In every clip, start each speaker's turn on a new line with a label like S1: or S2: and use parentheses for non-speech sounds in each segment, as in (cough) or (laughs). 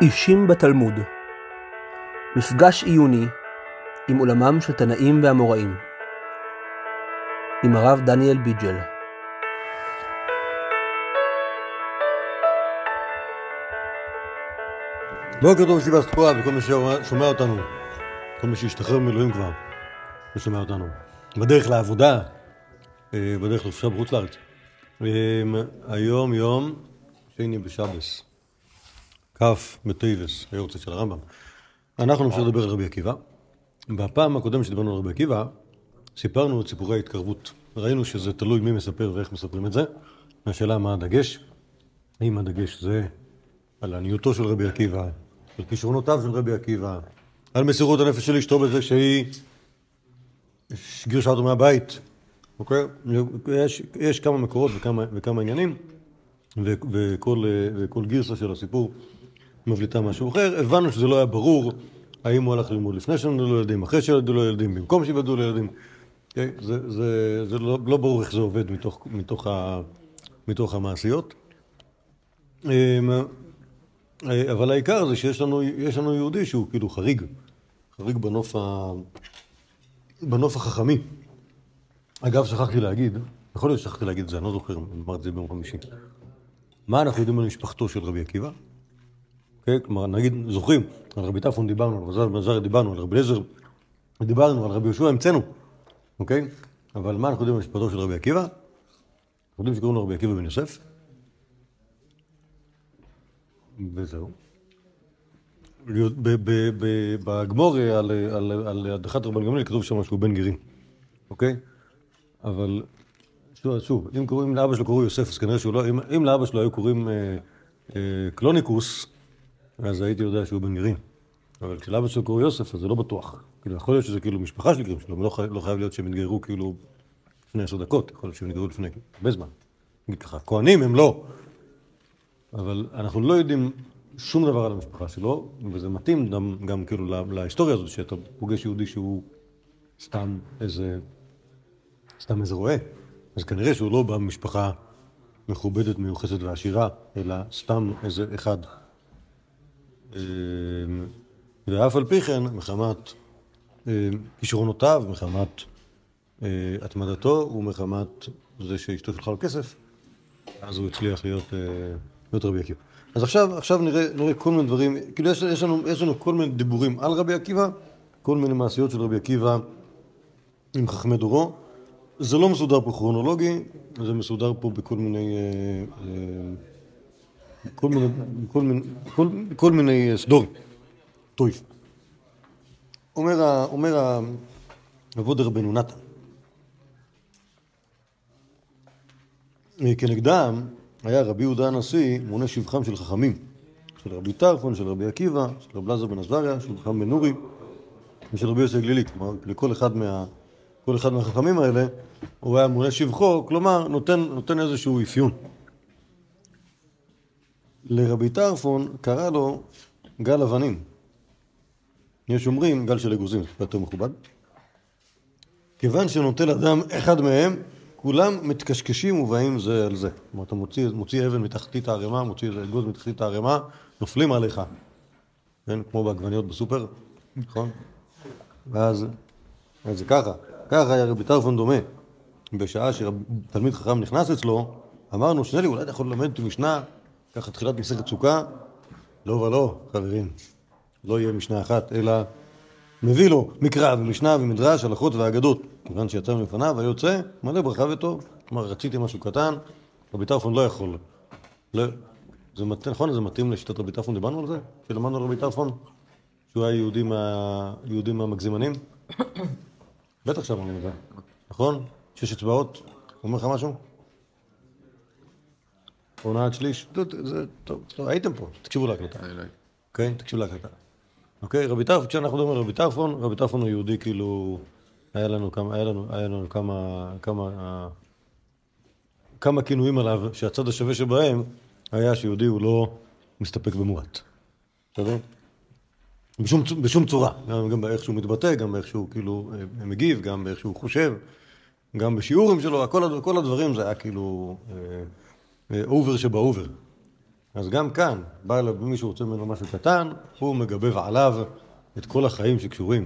S1: אישים בתלמוד. מפגש עיוני עם עולמם של תנאים ואמוראים עם הרב דניאל ביג'ל.
S2: בוקר טוב ישיבה סטרויה וכל מי ששומע אותנו, כל מי שהשתחרר ממילואים כבר ושומע אותנו. בדרך לעבודה, אה, בדרך לחופשה בחוץ לארץ. אה, היום יום שני בשבס, כ' בטייבס, היורצת של הרמב"ם. אנחנו נמשיך לדבר על רבי עקיבא. בפעם הקודמת שדיברנו על רבי עקיבא, סיפרנו את סיפורי ההתקרבות. ראינו שזה תלוי מי מספר ואיך מספרים את זה. השאלה מה הדגש, האם הדגש זה על עניותו של רבי עקיבא, על כישרונותיו של רבי עקיבא, על מסירות הנפש של אשתו בזה שהיא גירשה אותו מהבית. אוקיי? יש, יש כמה מקורות וכמה, וכמה עניינים, וכל, וכל גירסה של הסיפור מבליטה משהו אחר. הבנו שזה לא היה ברור האם הוא הלך ללמוד לפני שנולדו לו ילדים, אחרי שנולדו לו ילדים, במקום שיוולדו לו ילדים. אוקיי? זה, זה, זה לא, לא ברור איך זה עובד מתוך, מתוך, ה, מתוך המעשיות. אמ, אבל העיקר זה שיש לנו, לנו יהודי שהוא כאילו חריג, חריג בנוף, ה... בנוף החכמי. אגב, שכחתי להגיד, יכול להיות ששכחתי להגיד את זה, אני לא זוכר אם אמרתי את זה ביום חמישי. מה אנחנו יודעים על משפחתו של רבי עקיבא? כן, כלומר, נגיד, זוכרים, על רבי טפון דיברנו, על רז"ל בן עזריה דיברנו, על רבי אליעזר דיברנו, על רבי יהושע המצאנו, אוקיי? אבל מה אנחנו יודעים על משפחתו של רבי עקיבא? אנחנו יודעים שקוראים לו רבי עקיבא בן יוסף, וזהו. בגמור על הדחת רבן גמליאל כתוב שם שהוא בן גרים, אוקיי? אבל שוב, אם לאבא שלו קוראו יוסף, אז כנראה שהוא לא, אם לאבא שלו היו קוראים אה, אה, קלוניקוס, אז הייתי יודע שהוא בן גרים. אבל כשלאבא שלו קוראו יוסף, אז זה לא בטוח. כאילו, יכול להיות שזה כאילו משפחה של גרים שלו, לא, חי, לא חייב להיות שהם התגיירו כאילו לפני עשר דקות, יכול להיות שהם התגיירו לפני הרבה זמן. נגיד ככה, כהנים הם לא. אבל אנחנו לא יודעים שום דבר על המשפחה שלו, וזה מתאים גם, גם כאילו להיסטוריה הזאת, שאתה פוגש יהודי שהוא סתם איזה, סתם איזה רועה. אז כנראה שהוא לא בא ממשפחה מכובדת, מיוחסת ועשירה, אלא סתם איזה אחד. אמ, ואף על פי כן, מחמת אמ, כישרונותיו, מחמת אה, התמדתו ומחמת זה שאשתו שלך לו כסף, אז הוא הצליח להיות, אה, להיות רבי עקיבא. אז עכשיו, עכשיו נראה, נראה כל מיני דברים, כאילו יש, יש, לנו, יש לנו כל מיני דיבורים על רבי עקיבא, כל מיני מעשיות של רבי עקיבא עם חכמי דורו. זה לא מסודר פה כרונולוגי, זה מסודר פה בכל מיני... אה, אה, כל מיני, כל מיני, כל, מיני סדורים, טויף. אומר, אומר אבוד רבנו נתן, כנגדם היה רבי יהודה הנשיא מונה שבחם של חכמים, של רבי טרפון, של רבי עקיבא, של רבי אלעזר בן עזריה, של חכם בן נורי ושל רבי יוסי הגלילי. כלומר, לכל אחד, מה, כל אחד מהחכמים האלה הוא היה מונה שבחו, כלומר, נותן, נותן איזשהו אפיון. לרבי טרפון קרא לו גל אבנים. יש אומרים גל של אגוזים, זה יותר מכובד. כיוון שנוטל אדם אחד מהם, כולם מתקשקשים ובאים זה על זה. כלומר, אתה מוציא, מוציא אבן מתחתית הערימה, מוציא איזה אגוז מתחתית הערימה, נופלים עליך. כן, כמו בעגבניות בסופר, נכון? ואז, אז זה ככה, ככה היה רבי טרפון דומה. בשעה שתלמיד חכם נכנס אצלו, אמרנו, שנלי, אולי אתה יכול ללמד אותי משנה, ככה תחילת מסכת סוכה? לא ולא, חברים. לא יהיה משנה אחת, אלא מביא לו מקרא ומשנה ומדרש, הלכות ואגדות. כיוון שיצא מלפניו, היוצא מלא ברכה וטוב. כלומר, רציתי משהו קטן, רבי טרפון לא יכול. לא, זה מת... נכון, זה מתאים לשיטת רבי טרפון, דיברנו על זה? שלמדנו על רבי טרפון? שהוא היה יהודי, מה... יהודי מהמגזימנים? (coughs) בטח שאמרנו על זה, נכון? שש אצבעות, אומר לך משהו? עונה עד שליש? טוב, הייתם פה, תקשיבו להקלטה. אוקיי? תקשיבו להקלטה. אוקיי, רבי טרפון, כשאנחנו מדברים על רבי טרפון, רבי טרפון הוא יהודי כאילו, היה לנו כמה, היה לנו, היה לנו כמה, כמה, כמה כינויים עליו, שהצד השווה שבהם היה שיהודי הוא לא מסתפק במועט. בסדר? בשום, בשום צורה, גם, גם באיך שהוא מתבטא, גם באיך שהוא כאילו אה, מגיב, גם באיך שהוא חושב, גם בשיעורים שלו, כל, כל הדברים זה היה כאילו over שב over. אז גם כאן, בא אליו מישהו רוצה ממנו משהו קטן, הוא מגבב עליו את כל החיים שקשורים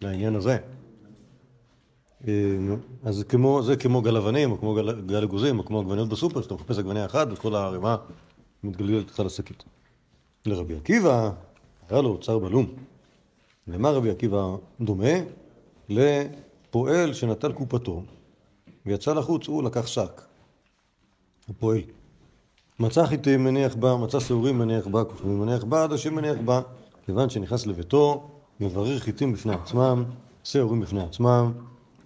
S2: לעניין הזה. אה, אז כמו, זה כמו גל אבנים, או כמו גל, גל אגוזים, או כמו עגבניות בסופר, שאתה מחפש עגבניה אחת, וכל הערימה מתגלגלת לך לשקית. לרבי עקיבא, היה לו אוצר בלום. למה רבי עקיבא דומה? לפועל שנטל קופתו, ויצא לחוץ, הוא לקח שק. הפועל. מצא חיטים מניח בה, מצא שעורים מניח בה, כופרים מניח בה, עדשים מניח בה, כיוון שנכנס לביתו, מברר חיטים בפני עצמם, שעורים בפני עצמם,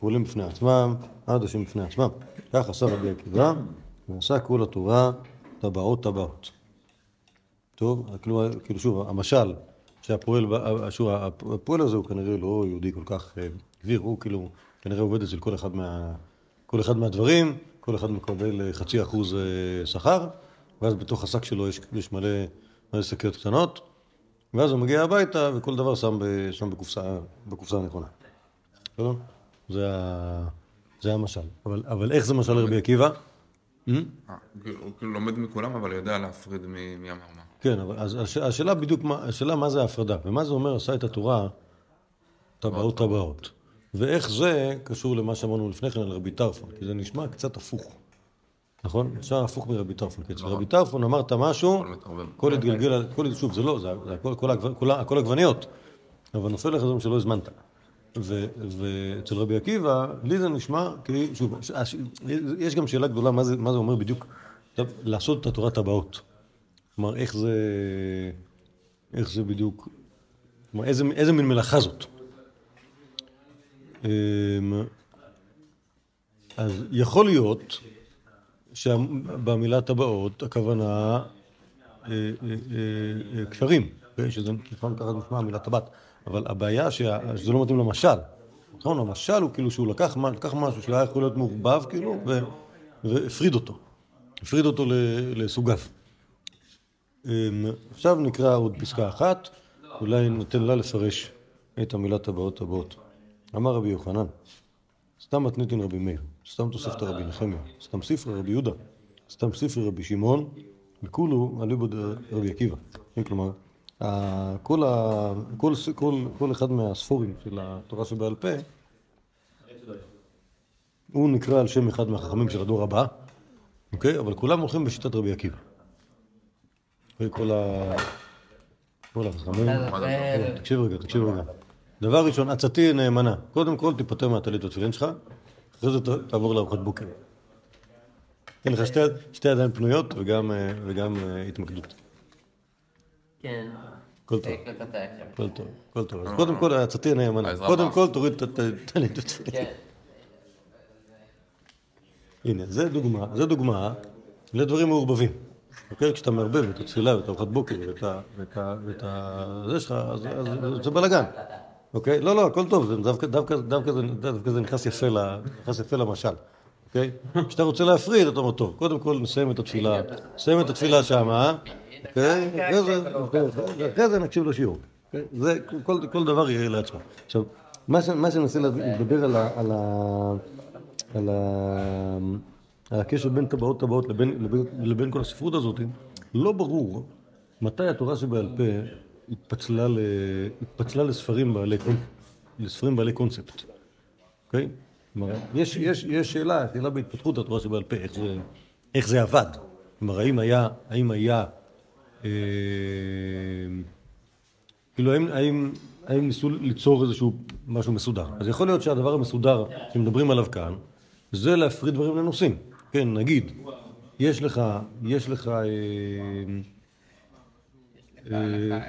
S2: פועלים בפני עצמם, עדשים בפני עצמם. כך עשה רבי עקיבא, ועשה כל התורה טבעות טבעות. טוב, כאילו, כאילו שוב, המשל שהפועל, שוב, הפועל הזה הוא כנראה לא יהודי כל כך גביר, הוא כאילו כנראה עובד אצל כל אחד, מה, כל אחד מהדברים, כל אחד מקבל חצי אחוז אה, שכר, ואז בתוך השק שלו יש, יש מלא, מלא שקיות קטנות, ואז הוא מגיע הביתה וכל דבר שם, ב, שם בקופסה, בקופסה הנכונה. בסדר? זה, ה, זה המשל. אבל, אבל איך זה משל רבי עקיבא?
S3: אה, הוא כאילו לומד מכולם, אבל יודע להפריד מי אמר מה.
S2: כן, אבל אז הש- השאלה בדיוק, מה- השאלה מה זה ההפרדה, ומה זה אומר עשה את התורה טבעות טבעות. ואיך זה קשור למה שאמרנו לפני כן על רבי טרפון, כי זה נשמע קצת הפוך. נכון? נשמע הפוך מרבי טרפון, כי אצל רבי טרפון אמרת משהו,
S3: הכל
S2: התגלגל, שוב, זה לא, זה הכל- עגבניות, אבל נופל לך דברים שלא הזמנת. ואצל רבי עקיבא, לי זה נשמע, כי שוב, ש- הש- יש גם שאלה גדולה, מה זה, מה זה אומר בדיוק, לעשות את התורה טבעות. כלומר, איך זה, איך זה בדיוק, כלומר, איזה, איזה מין מלאכה זאת. אמ, אז יכול להיות שבמילה טבעות הכוונה אה, אה, אה, קשרים, כן? שזה נכון ככה נשמע המילה טבעת, אבל הבעיה שזה לא מתאים למשל. נכון, המשל הוא כאילו שהוא לקח, משהו שהיה יכול להיות מעורבב כאילו, והפריד אותו. הפריד אותו לסוגיו. אמ, עכשיו נקרא עוד פסקה אחת, אולי ניתן לה לפרש את המילה טבעות טבעות. אמר רבי יוחנן, סתם מתניתין רבי מאיר, סתם תוספתא רבי נחמיה, סתם ספרי רבי יהודה, סתם ספרי רבי שמעון, וכולו אליבא רבי עקיבא. כן, כלומר, כל, ה- כל, כל, כל אחד מהספורים של התורה שבעל פה, הוא נקרא על שם אחד מהחכמים של הדור הבא, אוקיי? אבל כולם הולכים בשיטת רבי עקיבא. וכל ה... כל החכמים... תקשיב רגע, תקשיב רגע. דבר ראשון, עצתי נאמנה. קודם כל תיפטר מהטלית והתפילין שלך, אחרי זה תעבור לארוחת בוקר. תן לך שתי, שתי ידיים פנויות וגם, אה, וגם אה, התמקדות.
S4: כן.
S2: הכל טוב,
S4: עכשיו.
S2: הכל טוב, הכל טוב. אז קודם כל, עצתי נאמנה. קודם. כל תוריד את הט- הטלית והתפילין.
S4: כן.
S2: הנה, זה דוגמה, זה דוגמה לדברים מעורבבים. אוקיי? כשאתה מערבב את התפילה ואת ארוחת בוקר ואת ה... ואת ה... זה שלך, אז אז זה בלאגן. אוקיי? לא, לא, הכל טוב, זה דווקא, דווקא, דווקא, זה, דווקא זה נכנס יפה, ל, נכנס יפה למשל. אוקיי? כשאתה רוצה להפריד, אתה אומר, טוב, קודם כל נסיים את התפילה, נסיים את התפילה שמה, אוקיי? אחרי זה- נקשיב לשיעור. אוקיי? זה, כל, כל דבר יהיה לעצמו. עכשיו, מה ש- מה שננסה לדבר על ה... על ה... על, ה... על הקשר בין טבעות טבעות לבין, לבין, לבין כל הספרות הזאת, לא ברור מתי התורה שבעל פה התפצלה, ל... התפצלה לספרים בעלי, קונ- לספרים בעלי קונספט, אוקיי? כלומר, יש, יש, יש שאלה, שאלה בהתפתחות התורה שבעל פה, איך זה, איך זה עבד. כלומר, האם היה, האם היה, אה, כאילו, האם, האם, האם ניסו ליצור איזשהו משהו מסודר? אז יכול להיות שהדבר המסודר שמדברים עליו כאן, זה להפריד דברים לנושאים. כן, נגיד, יש לך, יש לך, אה,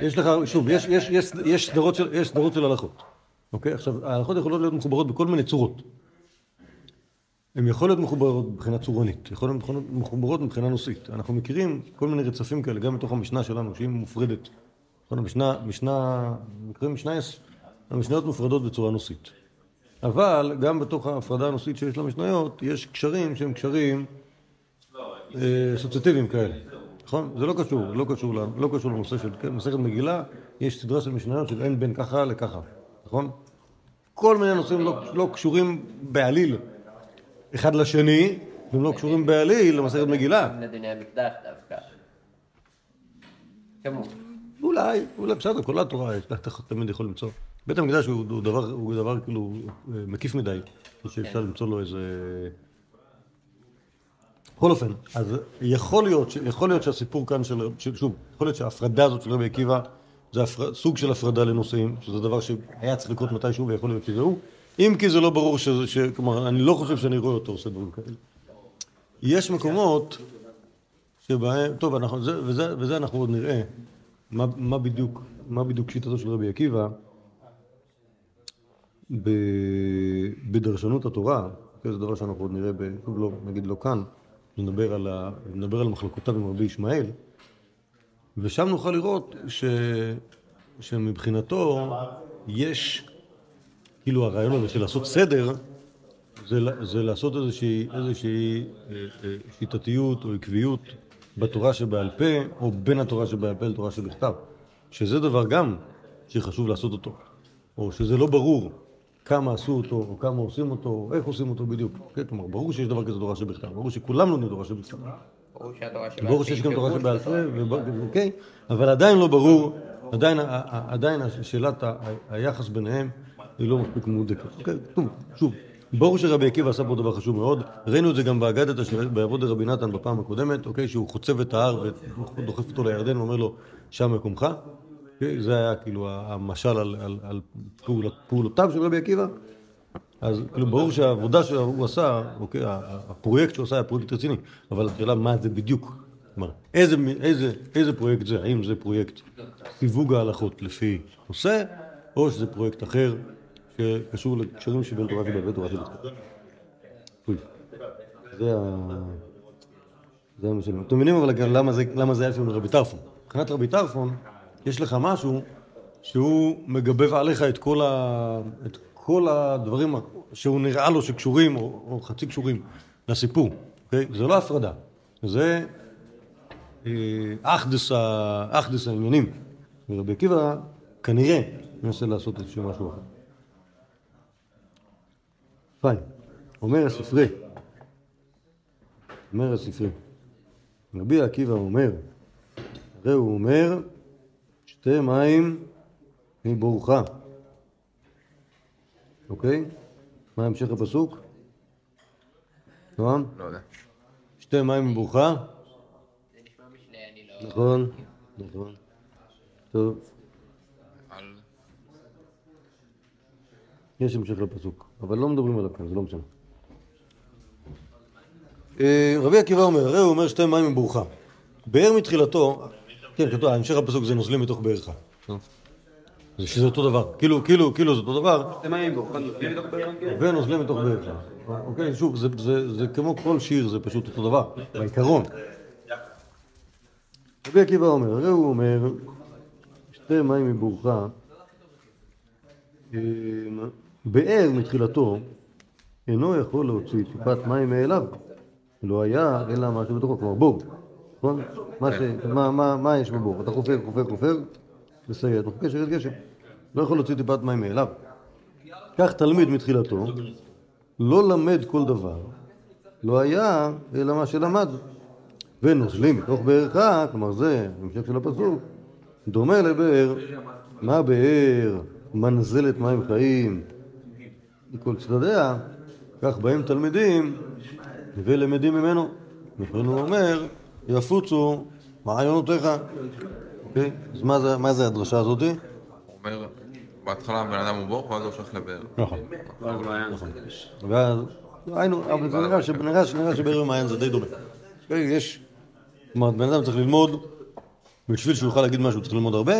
S2: יש לך, שוב, יש, סדרות של, הלכות. אוקיי? עכשיו, ההלכות יכולות להיות מחוברות בכל מיני צורות. הן יכולות להיות מחוברות מבחינה צורנית, יכולות להיות מחוברות מבחינה נושאית. אנחנו מכירים כל מיני רצפים כאלה, גם בתוך המשנה שלנו, שהיא מופרדת. נכון, המשנה, משנה, מקרים משנה, המשניות מופרדות בצורה נושאית. אבל גם בתוך ההפרדה הנושאית שיש למשניות, יש קשרים שהם קשרים אה, אסוציאטיביים כאלה. נכון? זה לא קשור, לא קשור, לא קשור לנושא של כן, מסכת מגילה, יש סדרה של משניות של אין בין ככה לככה, נכון? כל מיני נושאים לא, לא קשורים בעליל אחד לשני, והם לא קשורים בעליל למסכת מגילה.
S4: לדיני המקדש דווקא. כמות.
S2: אולי, אולי בסדר, כל התורה, אתה תמיד יכול למצוא. בית המקדש הוא, דבר, הוא דבר כאילו אה, מקיף מדי, שאפשר למצוא לו איזה... בכל אופן, אז יכול להיות, יכול להיות שהסיפור כאן של, של, שוב, יכול להיות שההפרדה הזאת של רבי עקיבא זה הפר, סוג של הפרדה לנושאים, שזה דבר שהיה צריך לקרות מתישהו ויכול להיות שזה הוא, אם כי זה לא ברור שזה, ש, כלומר, אני לא חושב שאני רואה אותו עושה דברים כאלה. יש מקומות שבהם, טוב, אנחנו, זה, וזה, וזה אנחנו עוד נראה, מה, מה בדיוק, מה בדיוק שיטתו של רבי עקיבא ב, בדרשנות התורה, כן, זה דבר שאנחנו עוד נראה, ב, לא, נגיד לא כאן, נדבר על, ה, נדבר על מחלקותיו עם רבי ישמעאל, ושם נוכל לראות ש, שמבחינתו יש, כאילו הרעיון הזה של לעשות סדר, זה, זה לעשות איזושהי, איזושהי אה, אה, שיטתיות או עקביות בתורה שבעל פה, או בין התורה שבעל פה לתורה שבכתב. שזה דבר גם שחשוב לעשות אותו. או שזה לא ברור כמה עשו אותו, או כמה עושים אותו, או איך עושים אותו בדיוק. כן, כלומר, ברור שיש דבר כזה תורה שבכתב, ברור שכולם לומדים תורה שבכתב.
S4: ברור
S2: שיש גם תורה שבעל. פה, אוקיי, אבל עדיין לא ברור, עדיין, שאלת היחס ביניהם היא לא מספיק מהודקת. אוקיי, טוב, שוב, ברור שרבי עקיבא עשה פה דבר חשוב מאוד, ראינו את זה גם באגדת אשר ביעבוד דרבי נתן בפעם הקודמת, אוקיי, שהוא חוצב את ההר ודוחף אותו לירדן ואומר לו, שם מקומך. זה היה כאילו המשל על, על, על פעולות, פעולותיו של רבי עקיבא. אז כאילו ברור שהעבודה שהוא עשה, אוקיי, הפרויקט שהוא עשה היה פרויקט רציני, אבל השאלה מה זה בדיוק. כלומר, איזה, איזה, איזה פרויקט זה? האם זה פרויקט סיווג ההלכות לפי נושא, או שזה פרויקט אחר שקשור לקשרים שבין תורה שבעל ותורה. אוי, זה ה... זה מה שאני... אתם מבינים אבל למה זה, היה אפילו רבי טרפון. מבחינת רבי טרפון, יש לך משהו שהוא מגבב עליך את כל, ה... את כל הדברים שהוא נראה לו שקשורים או, או חצי קשורים לסיפור, אוקיי? זה לא הפרדה, זה אה, אחדס. אחדס העניינים. ורבי עקיבא כנראה מנסה לעשות איזשהו משהו אחר. פיין, אומר הספרי, אומר הספרי, רבי עקיבא אומר, הרי הוא אומר, שתי מים מבורך. אוקיי? מה המשך הפסוק? נועם?
S3: לא יודע.
S2: שתי מים מבורך?
S4: זה נשמע משנה, אני לא...
S2: נכון, נכון. טוב. יש המשך לפסוק, אבל לא מדברים עליו כאן, זה לא משנה. אה, רבי עקיבא אומר, הרי הוא אומר שתי מים מבורך. באר מתחילתו, כן, כתוב, המשך הפסוק זה נוזלים מתוך בארך. זה שזה אותו דבר, כאילו, כאילו, כאילו זה אותו דבר, ונוזלים מתוך בארך. אוקיי, שוב, זה, זה, זה כמו כל שיר, זה פשוט אותו דבר, בעיקרון. רבי עקיבא אומר, הרי הוא אומר, שתי מים מבורך, אמ, באר מתחילתו אינו יכול להוציא טיפת מים מאליו, לא היה אלא מה שבתוכו, כלומר בור, נכון? מה, יש בבור? אתה חופר, חופר, חופר, מסייע, אתה חופר שירד גשם, לא יכול להוציא טיפת מים מאליו. כך תלמיד מתחילתו לא למד כל דבר, לא היה אלא מה שלמד. ונוזלים מתוך בארך, כלומר זה המשך של הפסוק, דומה לבאר, מה באר מנזלת מים חיים מכל צדדיה, כך באים תלמידים ולמדים ממנו. לכן הוא אומר, יפוצו מעיונותיך. אוקיי? אז מה זה, מה זה הדרשה הזאתי?
S3: הוא אומר, בהתחלה הבן אדם הוא בור, ואז הוא הופך לבאר.
S2: נכון. ואז, היינו, אבל זה נראה שבאר ומעיין זה די דומה. אוקיי, יש, כלומר, בן אדם צריך ללמוד, בשביל שהוא יוכל להגיד משהו צריך ללמוד הרבה,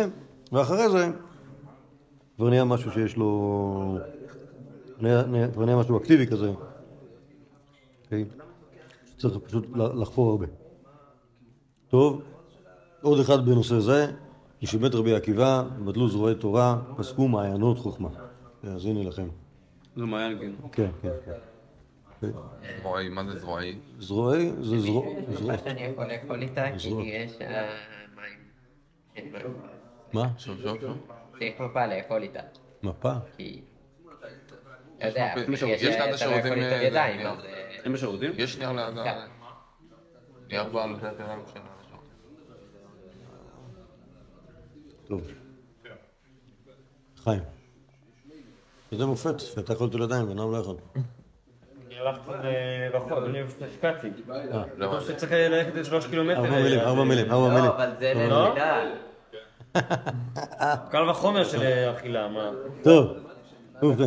S2: ואחרי זה כבר נהיה משהו שיש לו, כבר נהיה משהו אקטיבי כזה. אוקיי? צריך פשוט לחפור הרבה. טוב, עוד אחד בנושא זה, ישיבת רבי עקיבא, בדלו זרועי תורה, פסקו מעיינות חוכמה. אז הנה לכם.
S5: זה מעיין כן.
S2: כן, כן, כן. כן.
S3: זרועי, מה זה זרועי?
S2: זרועי זה זרוע... זרוע-
S4: מה שאני יכול לאכול איתה, כי. יש אה, מים.
S2: מה?
S3: שוב, שוב, שוב.
S4: צריך מפה לאכול איתה,
S2: מפה?
S4: כי... אתה יודע,
S3: יש
S4: אתה לא
S3: השירותים, אה.
S4: אה,
S5: אין בשירותים?
S3: יש נייר ליד.
S4: כן.
S3: נייר בעל יותר קטן של
S2: טוב. חיים. זה מופת, שאתה יכול לתת ידיים ואנם לא יכול.
S5: אני הלכתי רחוק, אני השקעתי.
S2: אה,
S5: טוב שצריך ללכת את שלוש קילומטר.
S2: ארבע מילים, ארבע מילים, ארבע מילים.
S4: לא, אבל זה
S5: לא?
S4: למידה. (laughs)
S5: קל וחומר של אכילה, מה?
S2: טוב, טוב.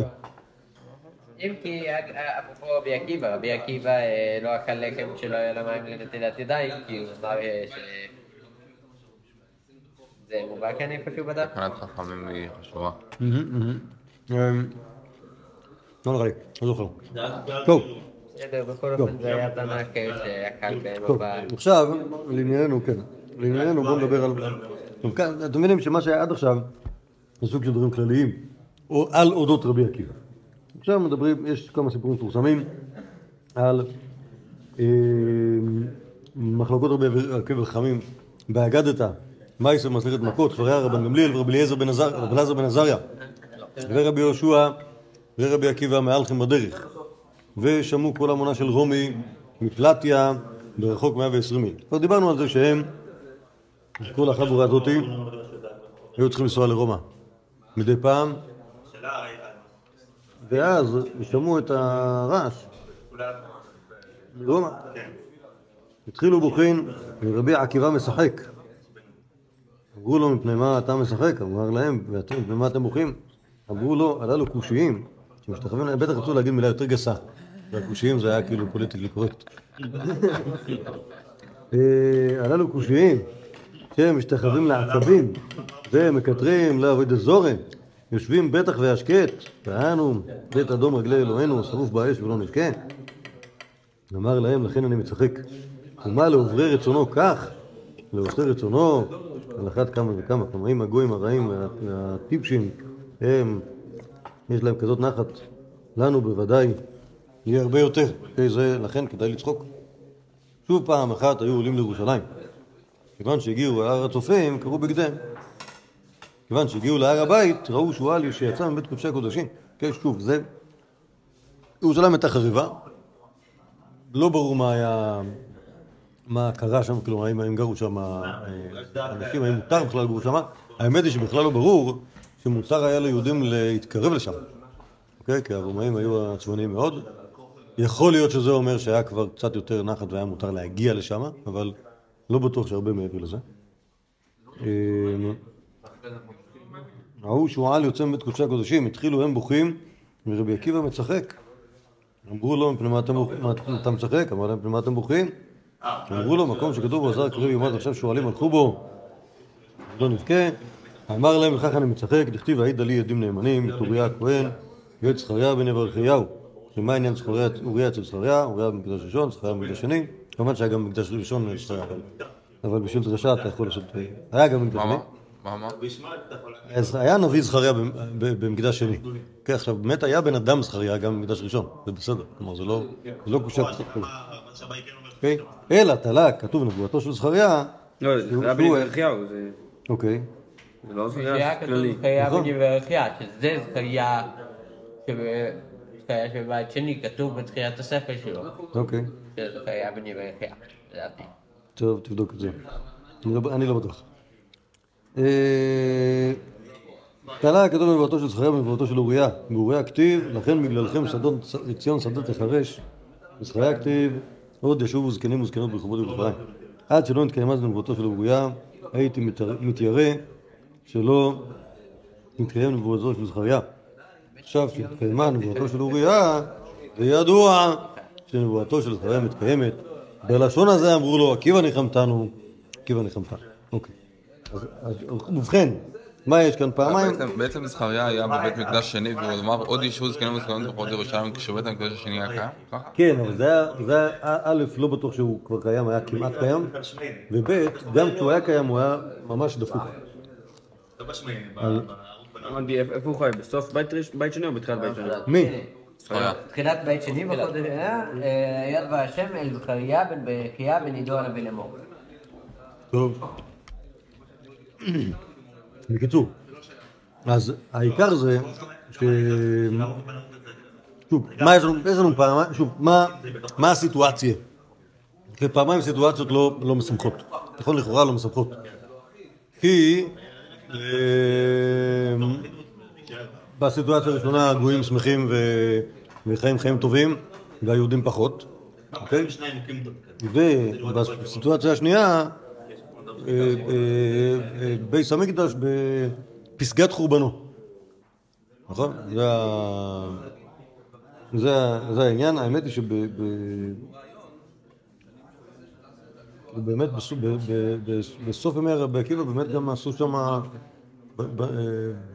S4: אם כי, אפרופו רבי עקיבא, רבי עקיבא אה, לא אכל לחם כשלא היה לו מים לנטילת ידיים, כי הוא אמר אה, ש... זה מובא כאן איפשהו בדף?
S3: תקנת חכמים היא חשובה.
S2: אמ, לא נראה לי, לא זוכר. טוב,
S4: בסדר, בכל אופן זה היה תנ"ך שאכל בהם
S2: טוב,
S4: אבל...
S2: עכשיו, לענייננו, כן. לענייננו בואו נדבר על... אתם מבינים שמה שהיה עד עכשיו זה סוג של דברים כלליים, או על אודות רבי עקיבא. עכשיו מדברים, יש כמה סיפורים מפורסמים על אה, מחלוקות רבי עקיבא חכמים באגדתא, מייסר מסכת מכות, חבריה רבן גמליאל ורבי אליעזר בן עזריה ורבי יהושע ורבי עקיבא מהלכים בדרך ושמעו כל המונה של רומי מפלטיה ברחוק 120 מיל. כבר דיברנו על זה שהם, כל החבורה הזאתי, היו צריכים לנסוע לרומא מדי פעם, ואז שמעו את הרעש מרומא. התחילו בוכין ורבי עקיבא משחק. אמרו לו, מפני מה אתה משחק? אמר להם, ואתם, מפני מה אתם בוכים? אמרו לו, הללו קושיים, שמשתחווים להם, בטח רצו להגיד מילה יותר גסה. והקושיים זה היה כאילו פוליטיקלי קורקט. אה, הללו קושיים, שמשתחווים לעצבים, ומקטרים לעבוד זורם, יושבים בטח והשקט, ואנו, בית אדום רגלי אלוהינו, שרוף באש ולא נשקה. אמר להם, לכן אני מצחק. ומה לעוברי רצונו כך, לעושה רצונו, על אחת כמה וכמה, כלומר אם הגויים הרעים וה- והטיפשים, הם, יש להם כזאת נחת, לנו בוודאי יהיה הרבה יותר, זה, לכן כדאי לצחוק. שוב פעם אחת היו עולים לירושלים. כיוון שהגיעו להר הצופים, קראו בגדיהם. כיוון שהגיעו להר הבית, ראו שועל שיצא מבית קודשי הקודשים. כן, שוב, זה... ירושלים הייתה חריבה, לא ברור מה היה... מה קרה שם, כלומר, האם, האם גרו שם אה, אנשים, האם מותר בכלל לגור שם. האמת היא שבכלל לא ברור שמותר היה ליהודים להתקרב לשם. אוקיי? כי הרומאים היו עצבניים מאוד. יכול להיות שזה אומר שהיה כבר קצת יותר נחת והיה מותר להגיע לשם, אבל לא בטוח שהרבה מעבר לזה. אה, ראו שועל יוצא מבית קודשי הקודשים, התחילו הם בוכים, ורבי עקיבא מצחק. אמרו לו, מפני מה אתה משחק? אמר להם, מפני מה אתם בוכים? אמרו לו, מקום שכתוב בו, עזר קריב יומת, עכשיו שועלים הלכו בו, לא נבכה. אמר להם, לכך אני מצחק, דכתיב העידה לי עדים נאמנים, אוריה הכהן, יועץ זכריה בן יברכיהו. שמה עניין זכריה, אוריה אצל זכריה, אוריה במקדש ראשון, זכריה במקדש שני. כמובן שהיה גם במקדש ראשון זכריה, אבל- בשביל דרשה אתה יכול לעשות... היה גם במקדש
S3: מה
S2: שני.
S3: מה
S2: היה נביא זכריה במקדש שני. כן, עכשיו, באמת היה בן אדם זכריה גם במקדש ראשון, זה בסדר. כלומר, זה לא זה אוקיי? אלא תלה, כתוב נבואתו של זכריה,
S5: לא, זה
S2: שהוא-
S5: היה ירחיהו, זה
S2: אוקיי.
S5: זה לא
S4: היה
S5: זכייה
S4: כתוב
S5: כללי.
S4: זכריה
S2: נכון.
S4: בן יברכיה, שזה זכריה, שב- זכריה של בית שני, כתוב בתחילת הספר שלו,
S2: אוקיי.
S4: שזה זכריה בן יברכיה, לדעתי.
S2: טוב, תבדוק את זה. אני לא- אני לא בטוח. אה, תלה כתוב בנבואתו של זכריה ובנבואתו של אוריה. באוריה כתיב, לכן בגללכם שדות ציון שדות תחרש. בזכריה כתיב, עוד ישובו זקנים וזקנות ברחובות ירושלים. עד שלא נתקיימה בנבואתו של אוריה, הייתי מתיירא שלא נתקיים נבואתו של זכריה. עכשיו שהתקיימה נבואתו של אוריה, זה ידוע שנבואתו של זכריה מתקיימת. בלשון הזה אמרו לו, עקיבא ניחמתנו, עקיבא ניחמתנו. אוקיי. ובכן, מה יש כאן פעמיים?
S3: בעצם- זכריה היה בבית מקדש שני והוא אמר עוד ישבו זקנים וזקנות ברחובות ירושלים כשבית המקדש השני היה קיים?
S2: כן, אבל זה היה, א', לא בטוח שהוא כבר קיים, היה כמעט קיים, וב', גם כשהוא היה קיים הוא היה ממש דפוק.
S5: אמרתי, איפה הוא חי? בסוף בית שני או בתחילת בית שני?
S2: מי?
S4: תחילת בית שני בחודש היה, אה, היה דבר השם אל זכריה בן ברכיה בן עידו הנביא לאמור.
S2: טוב. בקיצור, אז העיקר זה ש... שוב, מה יש לנו, יש לנו פעמיים, שוב, מה, מה הסיטואציה? כי פעמיים סיטואציות לא, לא משמחות, נכון לכאורה לא משמחות. כי אה, בסיטואציה הראשונה הגויים שמחים וחיים חיים טובים והיהודים פחות, אוקיי? ובסיטואציה השנייה אה, אה, בייס המקדש בפסגת חורבנו, נכון? זה העניין, האמת היא שבאמת בסוף ימי רבי עקיבא באמת גם עשו שם,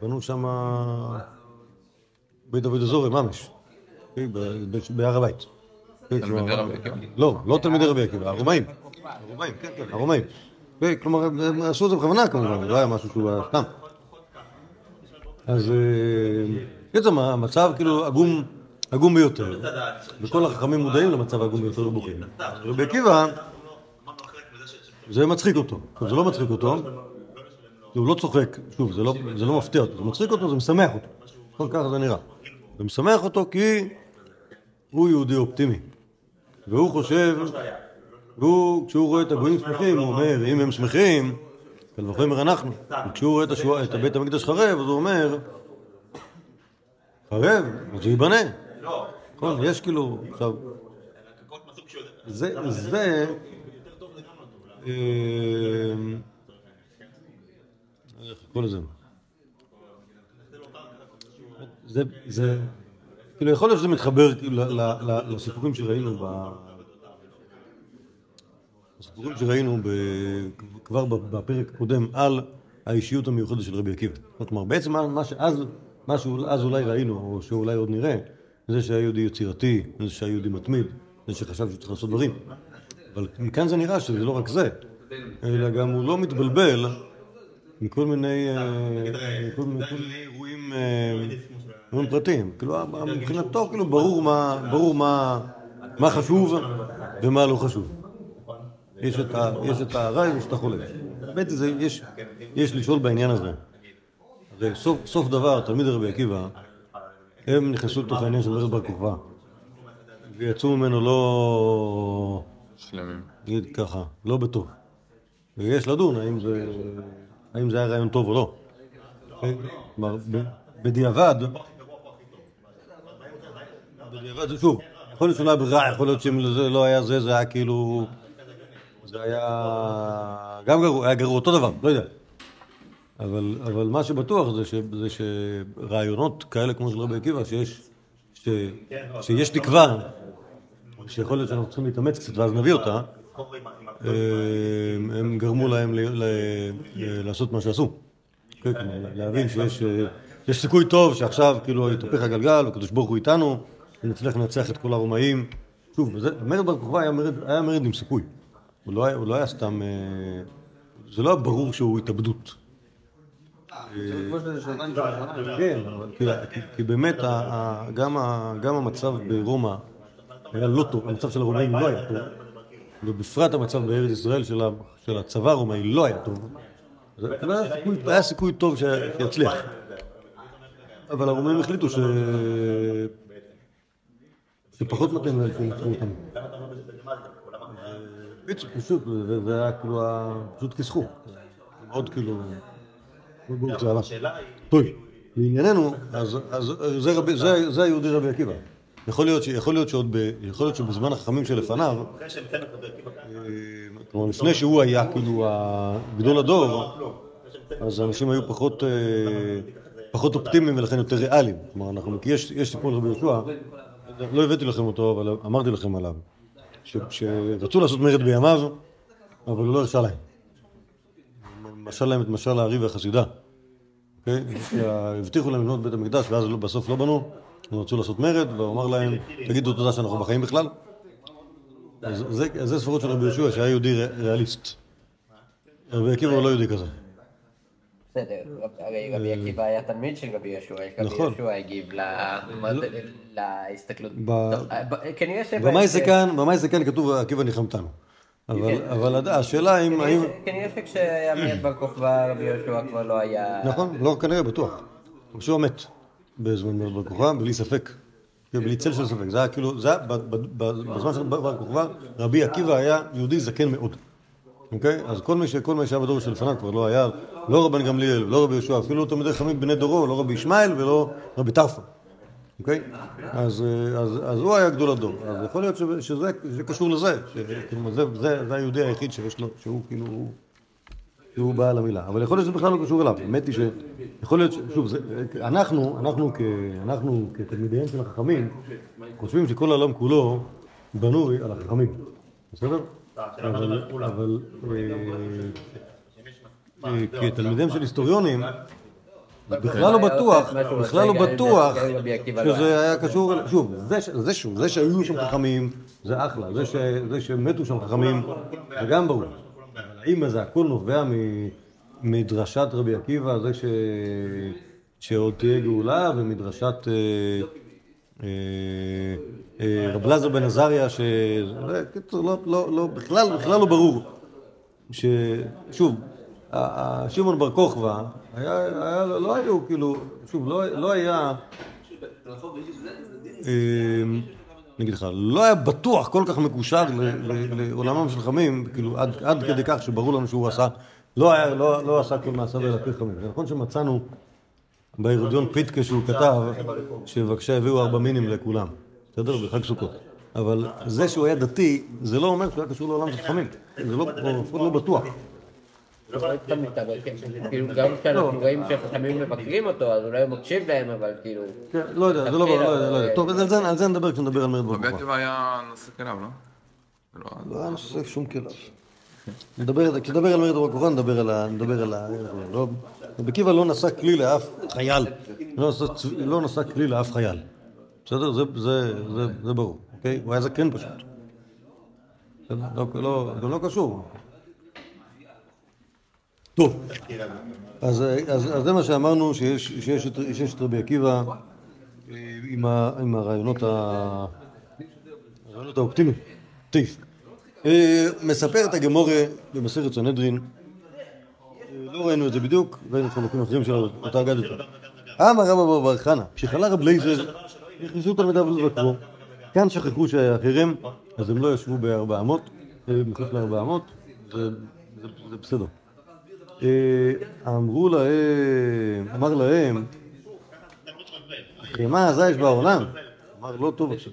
S2: בנו שם בית דוד אזורי ממש, ב- בהר הבית. לא, לא תלמידי רבי עקיבא, הרומאים. הרומאים, כן, כן, הרומאים. כלומר, הם- עשו את זה בכוונה כמובן, לא היה משהו שהוא סתם. אז אה, בעצם המצב כאילו עגום, עגום ביותר, וכל החכמים מודעים למצב העגום ביותר ובוכים. רבי עקיבא, זה מצחיק אותו. זה לא מצחיק אותו, הוא לא צוחק, שוב, זה לא, זה לא מפתיע אותו, זה מצחיק אותו, זה משמח אותו. כל ככה זה נראה. זה משמח אותו כי הוא יהודי אופטימי. והוא חושב, כשהוא רואה את הגויים שמחים, הוא אומר, אם הם שמחים, קל וחומר אנחנו. וכשהוא רואה את, את בית המקדש חרב, אז הוא אומר, חרב, אז הוא ייבנה. נכון, יש כאילו, עכשיו, זה, זה, אה, איך לקרוא לזה? זה, זה, כאילו יכול להיות שזה מתחבר כאילו לסיפורים שראינו ב... הסיפורים שראינו ב... כבר בפרק הקודם על האישיות המיוחדת של רבי עקיבא. כלומר, בעצם מה- שאז, מה שאז אולי ראינו, או שאולי עוד נראה, זה שהיה יהודי יצירתי, זה שהיה יהודי מתמיד, זה שחשב שצריך לעשות דברים. אבל מכאן זה נראה שזה לא רק זה, אלא גם הוא לא מתבלבל מכל מיני, אה, מכל מיני אירועים אה, אירועים פרטיים. כאילו, מבחינתו כאילו ברור מה חשוב ומה לא חשוב. יש את, ה, יש את הרע ויש את החולה. באמת יש, לשאול בעניין הזה. הרי סוף, דבר, תלמיד רבי עקיבא, הם נכנסו לתוך העניין של מרד בר כוכבא, ויצאו ממנו לא,
S3: שלמים.
S2: נגיד ככה, לא בטוב. ויש לדון האם זה, האם זה היה רעיון טוב או לא. כלומר, ב- בדיעבד, בדיעבד זה שוב, יכול להיות שלא היה ברירה, יכול להיות שאם זה לא היה זה, זה היה כאילו, זה היה גם גרוע, היה גרוע אותו דבר, לא יודע. אבל, אבל מה שבטוח זה, ש, זה שרעיונות כאלה כמו של רבי עקיבא, שיש, ש, שיש תקווה, שיכול להיות שאנחנו צריכים להתאמץ קצת ואז נביא אותה, אה, הם גרמו להם ל- ל- ל- לעשות מה שעשו. כן, כלומר, להבין שיש אה, יש סיכוי טוב שעכשיו כאילו יתהפך הגלגל והקדוש ברוך הוא איתנו ונצליח לנצח את כל הרומאים. שוב, מרד בר כוכבא היה מרד עם סיכוי. הוא לא הוא לא היה סתם... אה, זה לא היה ברור שהוא התאבדות. כן, כי- באמת גם המצב ברומא היה לא טוב, המצב של הרומאים לא היה טוב, ובפרט המצב בארץ ישראל של הצבא הרומאי לא היה טוב. היה סיכוי- טוב שיצליח. אבל הרומאים החליטו. שפחות מתאים להם שינצחו אותם. פשוט, זה היה כאילו, ה- פשוט כיסחו. מאוד כאילו... שזה הלך. טוב, לענייננו, אז אז זה רבי- זה- זה היהודי רבי עקיבא. יכול להיות יכול להיות שעוד ב- יכול להיות שבזמן החכמים שלפניו, אה, כלומר לפני שהוא היה כאילו גדול הדור, אז האנשים היו פחות, אה, פחות אופטימיים ולכן יותר ריאליים. כלומר, אנחנו, כי יש, סיפור לרבי יהושע, לא הבאתי לכם אותו, אבל אמרתי לכם עליו, שרצו לעשות מרד בימיו, אבל הוא לא הרשה להם. משל להם את משל הארי והחסידה. אוקיי? הבטיחו להם לבנות בית המקדש, ואז לא- בסוף לא בנו, הם רצו לעשות מרד, והוא אמר להם, תגידו תודה שאנחנו בחיים בכלל. זה, ספרות של רבי יהושע, שהיה יהודי ריאליסט. רבי עקיבא הוא לא יהודי כזה.
S4: בסדר, הרי רבי עקיבא היה תלמיד של רבי יהושע, רבי
S2: נכון.
S4: יהושע הגיב להסתכלות. אה, ב- כנראה ש...
S2: במאי זה כאן, במאי זה כאן כתוב עקיבא ניחמתנו. אבל,
S4: כן.
S2: השאלה אם,
S4: כנראה שכשהיה מרד בר כוכבא רבי יהושע כבר לא היה...
S2: נכון, לא כנראה, בטוח. יהושע מת בזמן מרד בר כוכבא, בלי ספק. בלי צל של ספק. זה היה כאילו, זה היה, בזמן של בר כוכבא, רבי עקיבא היה יהודי זקן מאוד. אוקיי? אז כל מי, ש, שהיה בדור שלפניו כבר לא היה, לא רבן גמליאל, לא רבי יהושע, אפילו תלמידי חכמים בני דורו, לא רבי ישמעאל ולא רבי טרפון. אוקיי? אז, אה, הוא היה גדול הדור. אז יכול להיות שזה, קשור לזה, שכאילו, זה, היהודי היחיד שיש לו, שהוא כאילו, שהוא בעל המילה. אבל יכול להיות שזה בכלל לא קשור אליו. האמת היא שיכול להיות, ש- שוב, אנחנו, אנחנו כתלמידיהם של החכמים, חושבים שכל העולם כולו בנוי על החכמים. בסדר? אבל, אבל אה, כתלמידיהם של היסטוריונים, בכלל לא בטוח, בכלל לא בטוח שזה היה קשור, שוב, זה ש- זה שוב, זה שהיו שם חכמים, זה אחלה, זה ש- זה שמתו שם חכמים, זה גם ברור. אבל האם זה הכל נובע מ- מדרשת רבי עקיבא, זה שעוד תהיה גאולה, ומדרשת אה, רב לזר בן עזריה, ש... לא, לא, לא, בכלל, לא ברור. ה- שמעון בר כוכבא, לא היו, כאילו, שוב, לא, היה, אה, אני אגיד לך, לא היה בטוח כל כך מקושר לעולמם של חכמים, כאילו, עד, כדי כך שברור לנו שהוא עשה, לא, עשה כל מעשיו אלא פי חכמים. זה נכון שמצאנו בהרודיון פיתקה שהוא כתב, שבבקשה הביאו ארבע מינים לכולם, בסדר? בחג סוכות. אבל זה שהוא היה דתי, זה לא אומר שהוא היה קשור לעולם של חכמים. זה לא, לפחות לא בטוח.
S4: לא התחמקת, אבל כן, כאילו גם כשאנחנו רואים שחכמים מבקרים אותו, אז אולי הוא מקשיב להם, אבל כאילו...
S2: כן, לא יודע, זה לא לא יודע, לא. טוב, על זה- נדבר כשנדבר על מרד בר
S3: רבי
S2: כוכבא.
S3: עקיבא היה נושא כליו, לא? לא-
S2: לא היה נושא שום כליו. נדבר, כשנדבר על מרד בר כוכבא נדבר על ה... רבי עקיבא לא נשא כלי לאף חייל. לא נשא לא כלי לאף חייל. בסדר? זה- זה- זה- זה ברור, אוקיי? הוא היה זקן פשוט. בסדר? לא- לא- לא קשור. טוב, אז, זה מה שאמרנו, שיש, את, רבי עקיבא אה, עם, הרעיונות, האופטימיים. אה, מספר את הגמורה במסכת סנהדרין, לא ראינו את זה בדיוק, ראינו חלקים אחרים של אותה אגדת. אמר רבא בר בר חנא, כשחלה רב לייזר, נכנסו תלמידיו לבקרו. כאן שכחו שהיה חרם, אז הם לא ישבו בארבע אמות, אה, מחוץ לארבע אמות, זה, בסדר. אה, אמרו להם, אמר להם, מה עזה יש בעולם? אמר, לא טוב עכשיו.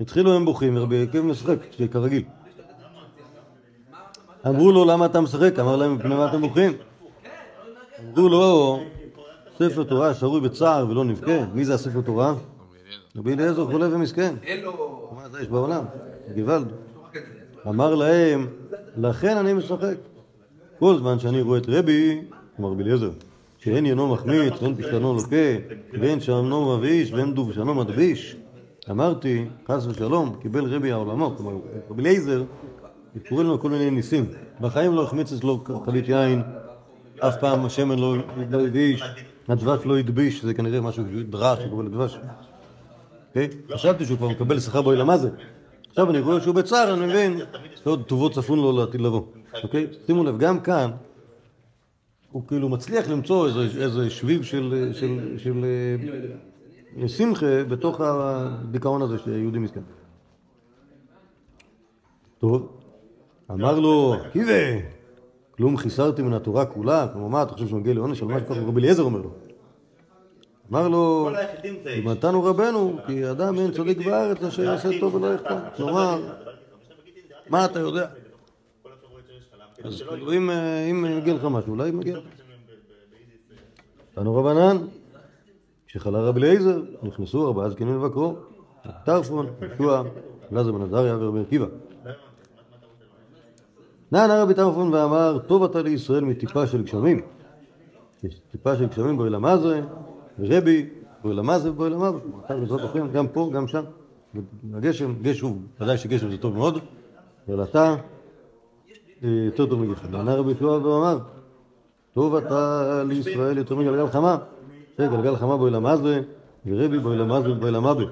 S2: התחילו הם בוכים, ורבי עקיבא משחק, כרגיל. אמרו לו, למה אתה משחק? אמר להם, מפני מה אתם בוכים? אמרו לו, ספר תורה שרוי בצער ולא נבכה. מי זה הספר תורה? רבי אליעזר חולה ומסכן. מה זה יש בעולם? גוואלד. אמר להם, לכן אני משחק. כל זמן שאני רואה את רבי, כלומר רבי אליעזר, שאין ינו מחמיץ, ואין פשטנו לוקה, ואין שמנו מבאיש, ואין דובשנו מדביש. אמרתי, חס ושלום, קיבל רבי העולמו, כלומר, רבי אליעזר, קוראים לו כל מיני ניסים. בחיים לא החמיץ אצלו חבית יין, אף פעם השמן לא לא הדביש, הדבש לא הדביש, זה כנראה משהו דרש, קורא לדבש. אוקיי? חשבתי שהוא כבר מקבל בו אלא מה זה. עכשיו אני רואה שהוא בצער, אני מבין, שעוד טובות צפון לו לעתיד לבוא. אוקיי? שימו לב, גם כאן, הוא כאילו מצליח למצוא איזה, שביב של, אה, שמחה בתוך הדיכאון הזה שיהודי מסכן. טוב, אמר לו, קיבה, כלום חיסרתי מן התורה כולה, כלומר מה, אתה חושב שהוא מגיע לעונש על מה שככה רבי אליעזר אומר לו? אמר לו, ומתנו רבנו, כי אדם אין צדיק בארץ אשר יעשה טוב ולא יחטא. כלומר, מה אתה יודע? אז כאילו אם, אה, אם מגיע לך משהו, אולי מגיע. תנו רבנן, כשחלה רבי אליעזר, נכנסו ארבעה זקנים לבקרו, טרפון, ישוע, אלעזר בן עזריה ורבי עקיבא. נענה רבי טרפון ואמר, טוב אתה לישראל מטיפה של גשמים. טיפה של גשמים בו זה, ורבי בו אלא זה ובו זה. השם, גם פה, גם שם. הגשם, גשם, ודאי שגשם זה טוב מאוד, אבל אתה אה, יותר טוב מגשם. נענה רבי ישוע ואמר, טוב אתה לישראל יותר מגלגל חמה. שגלגל חמה בו זה, ורבי בו אלא זה ובו מוות.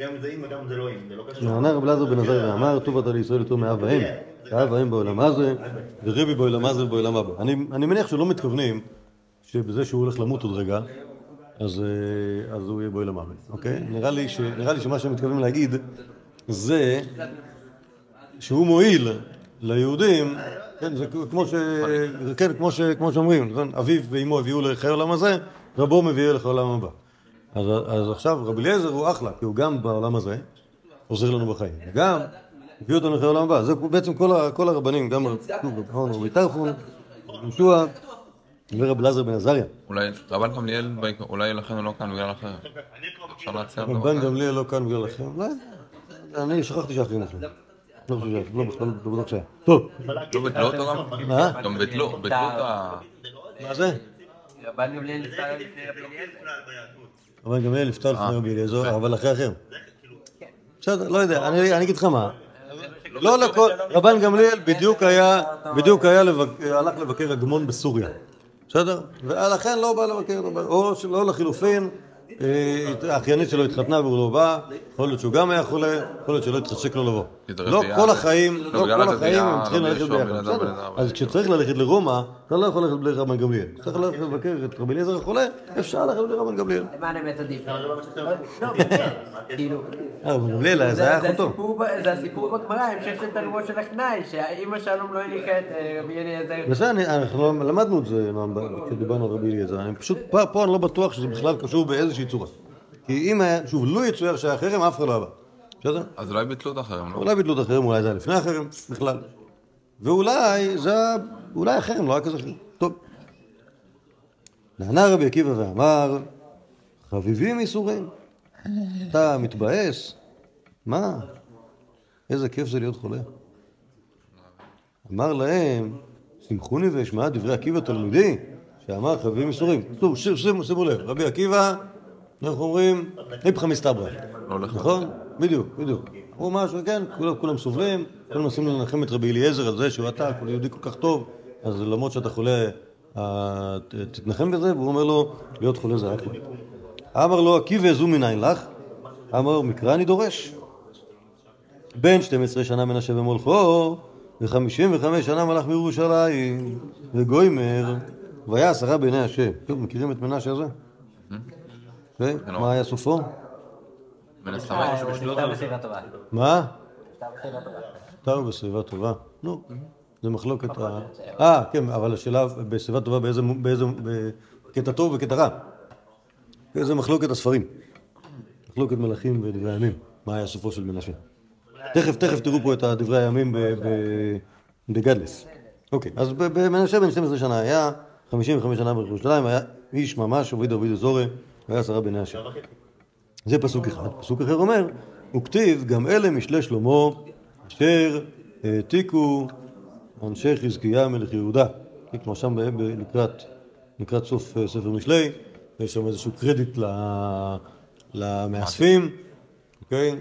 S6: גם זה אם וגם זה לא אם, זה לא קשור.
S2: נענה רב אלעזר בן עזר ואמר, טוב אתה לישראל יותר מאב ואם, אב ואם בעולם הזה, ורבי בעולם הזה ובעולם הבא. אני, מניח שלא מתכוונים שבזה שהוא הולך למות עוד רגע, אז, אה, הוא יהיה בעולם הבא, אוקיי? נראה לי, שמה שהם מתכוונים להגיד זה שהוא מועיל ליהודים, כן, זה כמו, ש... כן, כמו, ש... כמו שאומרים, נכון? אביו ואמו הביאו לחיי העולם הזה, רבו מביא לחיי העולם הבא. אז, אז עכשיו רבי אליעזר הוא אחלה, כי הוא גם בעולם הזה עוזר לנו בחיים, וגם הביא אותנו לחיי העולם הבא. זה בעצם כל, ה... כל הרבנים, גם רבי רבי טרפון, רבי יהושע ורבי אלעזר בן עזריה.
S3: אולי רבן גמליאל, אולי לכן הוא לא כאן בגלל אחר. אפשר להציע אותו.
S2: רבן גמליאל לא כאן בגלל לכם, אולי, אני שכחתי שאחרים אוכלים. לא חושב, ש- לא בכלל, לא בטוח שהיה. טוב,
S3: לא ביטלו אותו גם?
S2: מה?
S3: גם ביטלו ביטלו את ה...
S2: מה זה?
S4: רבן גמליאל נפטר לפני רבי אליעזר.
S2: רבן גמליאל נפטר לפני רבי אליעזר, אבל אחרי אחר. בסדר, לא יודע, אני אגיד לך מה. לא לכל, רבן גמליאל בדיוק היה, בדיוק היה, הלך לבקר הגמון בסוריה. בסדר? ולכן לא בא לבקר, או שלא לחילופין, אה, האחיינית שלו התחתנה והוא לא בא, יכול להיות שהוא גם היה חולה, יכול להיות שלא התחשק לו לבוא. לא
S3: רביעייה.
S2: כל החיים,
S3: לא,
S2: לא כל החיים הם צריכים ללכת ביחד. אז כשצריך ללכת לרומא, אתה לא יכול ללכת בלי רבן גמליאל. צריך ללכת לבקר את רבי אליעזר החולה, אפשר ללכת בלי רבן גמליאל.
S4: למען האמת עדיף. לא,
S2: רבן גמליאל, זה היה אחותו.
S4: זה הסיפור בגמרא, המשך של תלמוד של הקנאי, שהאימא שלום לא הניחה את אה, רבי אליעזר.
S2: בסדר, אנחנו למדנו את זה, נועם, כשדיברנו על רבי אליעזר. פשוט, פה פה אני לא בטוח שזה בכלל קשור באיזושהי צורה. כי אם היה, שוב, לו יצויר שהיה חרם, אף אחד לא בא. בסדר?
S3: אז אולי ביטלו את החרם, לא?
S2: אולי ביטלו את החרם, אולי זה היה לפני החרם, בכלל. ואולי זה אולי החרם לא היה כזה חרם. טוב. נענה רבי עקיבא ואמר, חביבים ייסורים. אתה מתבאס? מה? איזה כיף זה להיות חולה. אמר להם, שמחוני ואשמע דברי עקיבא תלמידי, שאמר חביבים ייסורים. טוב, שימו לב, רבי עקיבא, אנחנו אומרים, איפכא מסתברא. נכון? בדיוק, בדיוק. הוא משהו, כן, כולם, כולם סובלים, כולם מנסים לנחם את רבי אליעזר על זה שהוא אתה, כל יהודי כל כך טוב, אז למרות שאתה חולה, אה, תתנחם בזה, והוא אומר לו, להיות חולה זה אחלה. אמר לו, עקיבא זו מנין לך? אמר, מקרא אני דורש. בן 12 שנה מנשה במולכו, וחמישים וחמש שנה מלך מירושלים, וגוימר, והיה עשרה בעיני השם. מכירים את מנשה הזה? כן, מה היה סופו?
S3: מן הסתם משהו
S4: הוא
S3: בשטות.
S4: נפטר בשיבה טובה.
S2: מה?
S4: נפטר
S2: בסביבה טובה. נו, זה מחלוקת ה... אה, כן, אבל השאלה בסביבה טובה באיזה... באיזה... בקטע טוב ובקטע רע. זה מחלוקת הספרים. מחלוקת מלכים ודברי הימים. מה היה סופו של מנשה. תכף, תכף תראו פה את דברי הימים ב- ב- בגדלס. אוקיי, אז במנשה בן 12 שנה היה 55 שנה בירושלים, היה איש ממש, עובד דוד זורי, והיה עשרה בני השם. זה פסוק אחד. פסוק אחר אומר, וכתיב גם אלה משלי שלמה אשר העתיקו אנשי חזקיה מלך יהודה. כמו שם לקראת, לקראת סוף אה, ספר משלי, יש שם איזשהו קרדיט למאספים, אוקיי?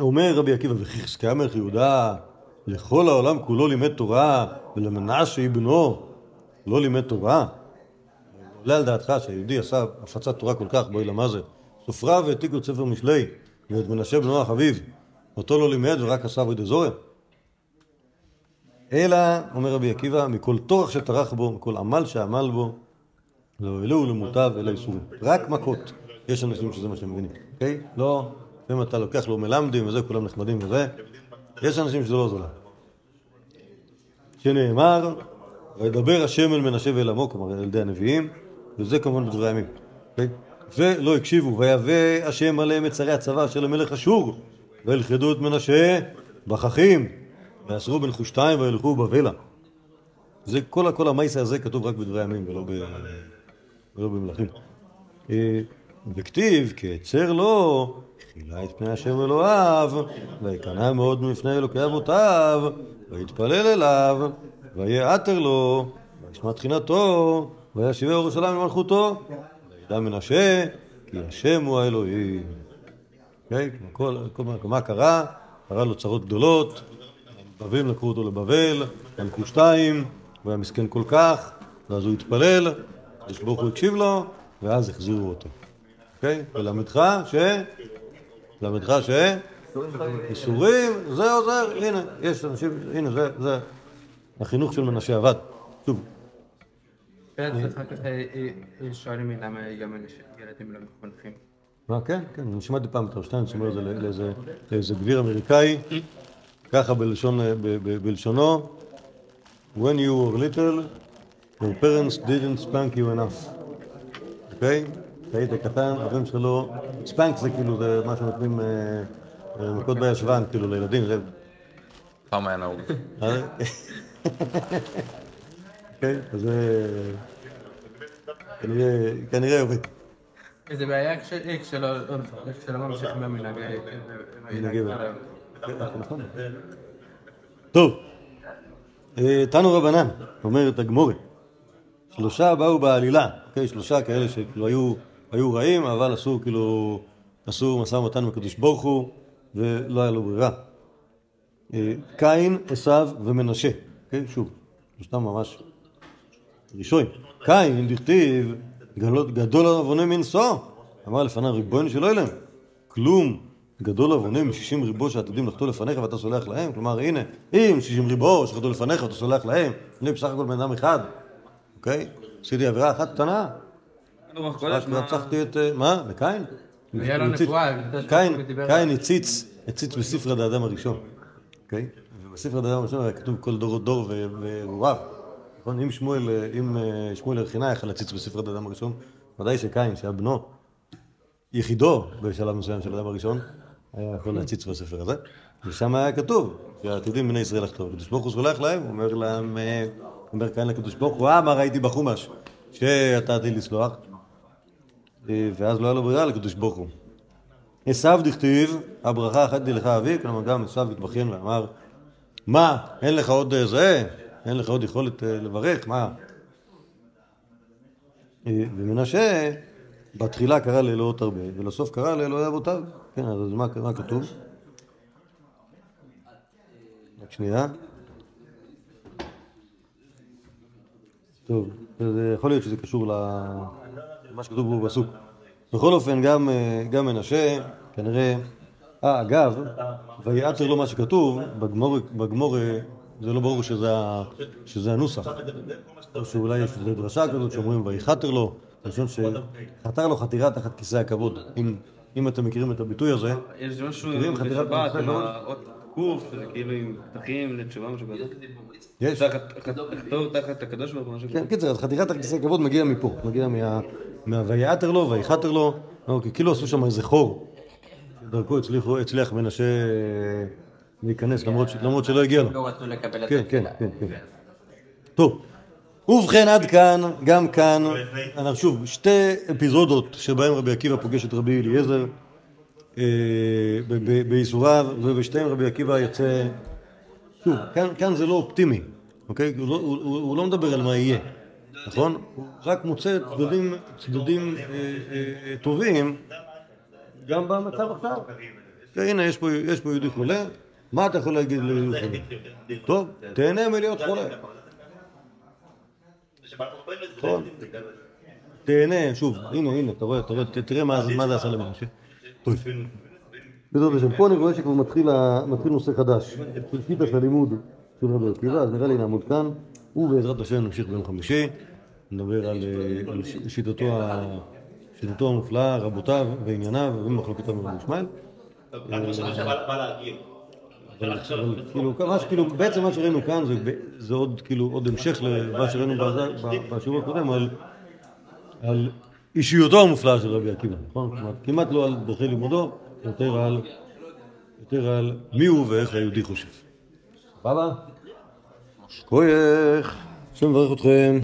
S2: אומר רבי עקיבא, וכי חזקיה מלך יהודה לכל העולם כולו לימד תורה, ולמנשה בנו לא לימד תורה? עולה על דעתך שהיהודי עשה הפצת תורה כל כך, בואי למה זה? סופריו העתיקו את ספר משלי, ואת מנשה בנו החביב, אותו לא לימד ורק עשה אבוי דזורי? אלא, אומר רבי עקיבא, מכל טורח שטרח בו, מכל עמל שעמל בו, לא העלו למוטב אלא איסורים. רק מכות. יש אנשים שזה מה שהם מבינים, אוקיי? לא, אם אתה לוקח לו מלמדים וזה, כולם נחמדים וזה, יש אנשים שזה לא להם. שנאמר, וידבר השם אל מנשה ואל עמו, כלומר על ידי הנביאים, וזה כמובן בדברי הימים. אוקיי? ולא הקשיבו, ויבא השם עליהם את שרי הצבא של המלך אשור, וילכדו את מנשה בככים, ואסרו בן חושתיים וילכו בבלה. זה כל, כל המייסה הזה כתוב רק בדברי הימים ולא, ב, ולא במלכים. אה, וכתיב, כי אצר לו, חילה את פני השם אלוהיו, ויקנא מאוד מפני אלוקי אבותיו, ויתפלל אליו, ויהיה עטר לו, וישמע תחינתו, וישיבה ירושלים למלכותו, וידע מנשה, כי השם הוא האלוהים. כל, מה קרה? קרה לו צרות גדולות, הבבלים לקחו אותו לבבל, הלכו שתיים, הוא היה מסכן כל כך, ואז הוא התפלל, הקדוש ברוך הוא הקשיב לו, ואז החזירו אותו. אוקיי? ולמדך ש... למדך ש... איסורים, זה עוזר, הנה, יש אנשים, הנה, זה, זה החינוך של מנשה עבד. שוב,
S5: ואז אחר כך אה, אה, שואלים למה גם ילדים לא מחונכים.
S2: מה, כן, כן, אני שמעתי פעם את הרב שטיינץ אומר את זה לאיזה- גביר אמריקאי, ככה בלשון, ב- ב- בלשונו, When you were little, your parents didn't spank you enough. אוקיי? כשהיית קטן, ההורים שלך לא... ספנק זה כאילו, זה מה שנותנים אה, אה, מכות בישבן, כאילו, לילדים. זה-
S3: פעם היה נהוג. (laughs)
S2: אה? אוקיי? אז זה... כנראה- עובד.
S7: איזה בעיה אה, כשלא ממשיכים במנהג. אה,
S2: מנהגי נכון. טוב, אה, תנו רבנן, אומרת הגמורת, שלושה באו בעלילה, אוקיי, שלושה כאלה שכאילו היו, היו רעים, אבל עשו כאילו, עשו משא ומתן עם הקדוש ברוך הוא, ולא היה לו ברירה. אה, קין, עשיו ומנשה, אוקיי, שוב, שלושתם ממש ראשון. קין, דכתיב, גדול- עווני מנשוא, אמר לפניו ריבונו של עולם, כלום גדול עווני משישים ריבו שעתידים לחטוא לפניך ואתה סולח להם, כלומר הנה, אם שישים ריבו שחטאו לפניך ואתה סולח להם, אני בסך הכל בן אדם אחד, אוקיי? עשיתי עבירה אחת קטנה,
S5: קודש, מה...
S2: רצחתי את, אה, מה? לקין?
S7: היה לו
S2: הוא הציץ-
S7: נבואה,
S2: קין, קין הציץ, הציץ בספר האדם הראשון, אוקיי? ובספר האדם הראשון היה כתוב כל דור דור ו- והוריו. נכון? אם שמואל, אה, אם אה, שמואל ארכינה יכל להציץ בספר האדם הראשון, ודאי שקין, שהיה בנו, יחידו בשלב מסוים של האדם הראשון, היה יכול להציץ בספר הזה, ושם היה כתוב שהעתידים בני ישראל לחטוא. הקדוש ברוך הוא סולח להם, אומר להם, אה, אומר קין לקדוש ברוך הוא, אה, מה ראיתי בחומש, שאתה עתיד לסלוח, ואז לא היה לו ברירה לקדוש ברוך הוא. עשיו דכתיב, הברכה אחת לי לך אבי, כלומר גם עשיו התבכיין ואמר, מה, אין לך עוד זה? אין לך עוד יכולת אה, לברך? מה? אה, ומנשה, בתחילה קרא לאלוהות הרבה, ולסוף קרא לאלוהי אבותיו. כן, אז מה, כתוב? רק שנייה. טוב, אז אה, יכול להיות שזה קשור למה שכתוב פה בפסוק. בכל אופן, גם, אה, גם מנשה, כנראה... אה, אגב, ויעתר לו מה שכתוב, בגמור, זה לא ברור שזה, הנוסח. או שאולי יש איזו דרשה כזאת שאומרים ויחתר לו, לשון שחתר לו חתירה תחת כיסא הכבוד. אם, אם אתם מכירים את הביטוי הזה,
S5: יש משהו
S2: מכירים חתירת
S5: בשבת
S2: כיסא
S5: עם
S2: הכבוד?
S5: האות קוף, שזה כאילו עם פתחים לתשובה, משהו כזה.
S2: יש.
S5: תחת- לחתור תחת הקדוש ברוך הוא, משהו כזה.
S2: כן, קיצר, אז חתירת הכיסא הכבוד מגיע מפה, מגיע מה... מהויעתר לו, ויחתר לו, כי כאילו עשו שם איזה חור, דרכו הצליח מנשה אה, להיכנס, למרות, שלא הגיע לו.
S4: לא רצו לקבל את
S2: כן, כן,
S4: התפילה.
S2: כן, כן. טוב, ובכן עד כאן, גם כאן, אנחנו שוב, שתי אפיזודות שבהן רבי עקיבא פוגש את רבי אליעזר אה, בייסוריו, ובשתיהן רבי עקיבא יוצא, שוב, כאן, כאן זה לא אופטימי, אוקיי? הוא לא, הוא, הוא, הוא לא מדבר על מה יהיה, נכון? הוא רק מוצא צדדים, צדדים אה, אה, אה, טובים גם במצב עכשיו. הנה, יש פה, יש פה יהודי חולה, מה אתה יכול להגיד ליהודי חולה? טוב, תהנה מלהיות חולה. נכון. תהנה, שוב, הנה, הנה, אתה רואה, אתה רואה, תראה מה זה- מה זה עשה. טוב. בעזרת השם, פה אני רואה שכבר מתחיל נושא חדש, של שיטת הלימוד של רבי עקיבא, אז נראה לי נעמוד כאן, ובעזרת השם נמשיך ביום חמישי, נדבר על אה, שיטתו המופלאה, רבותיו וענייניו ומחלוקותיו עם רבי ישמעאל. אבל כאילו, מה שכאילו, בעצם מה שראינו כאן זה, עוד כאילו, עוד המשך למה שראינו ב- בשיעור הקודם על, על אישיותו המופלאה של רבי עקיבא, נכון? כלומר, כמעט לא על דרכי לימודו, יותר על, יותר על מי הוא ואיך היהודי חושב. סבבה? כוייך, השם מברך אתכם.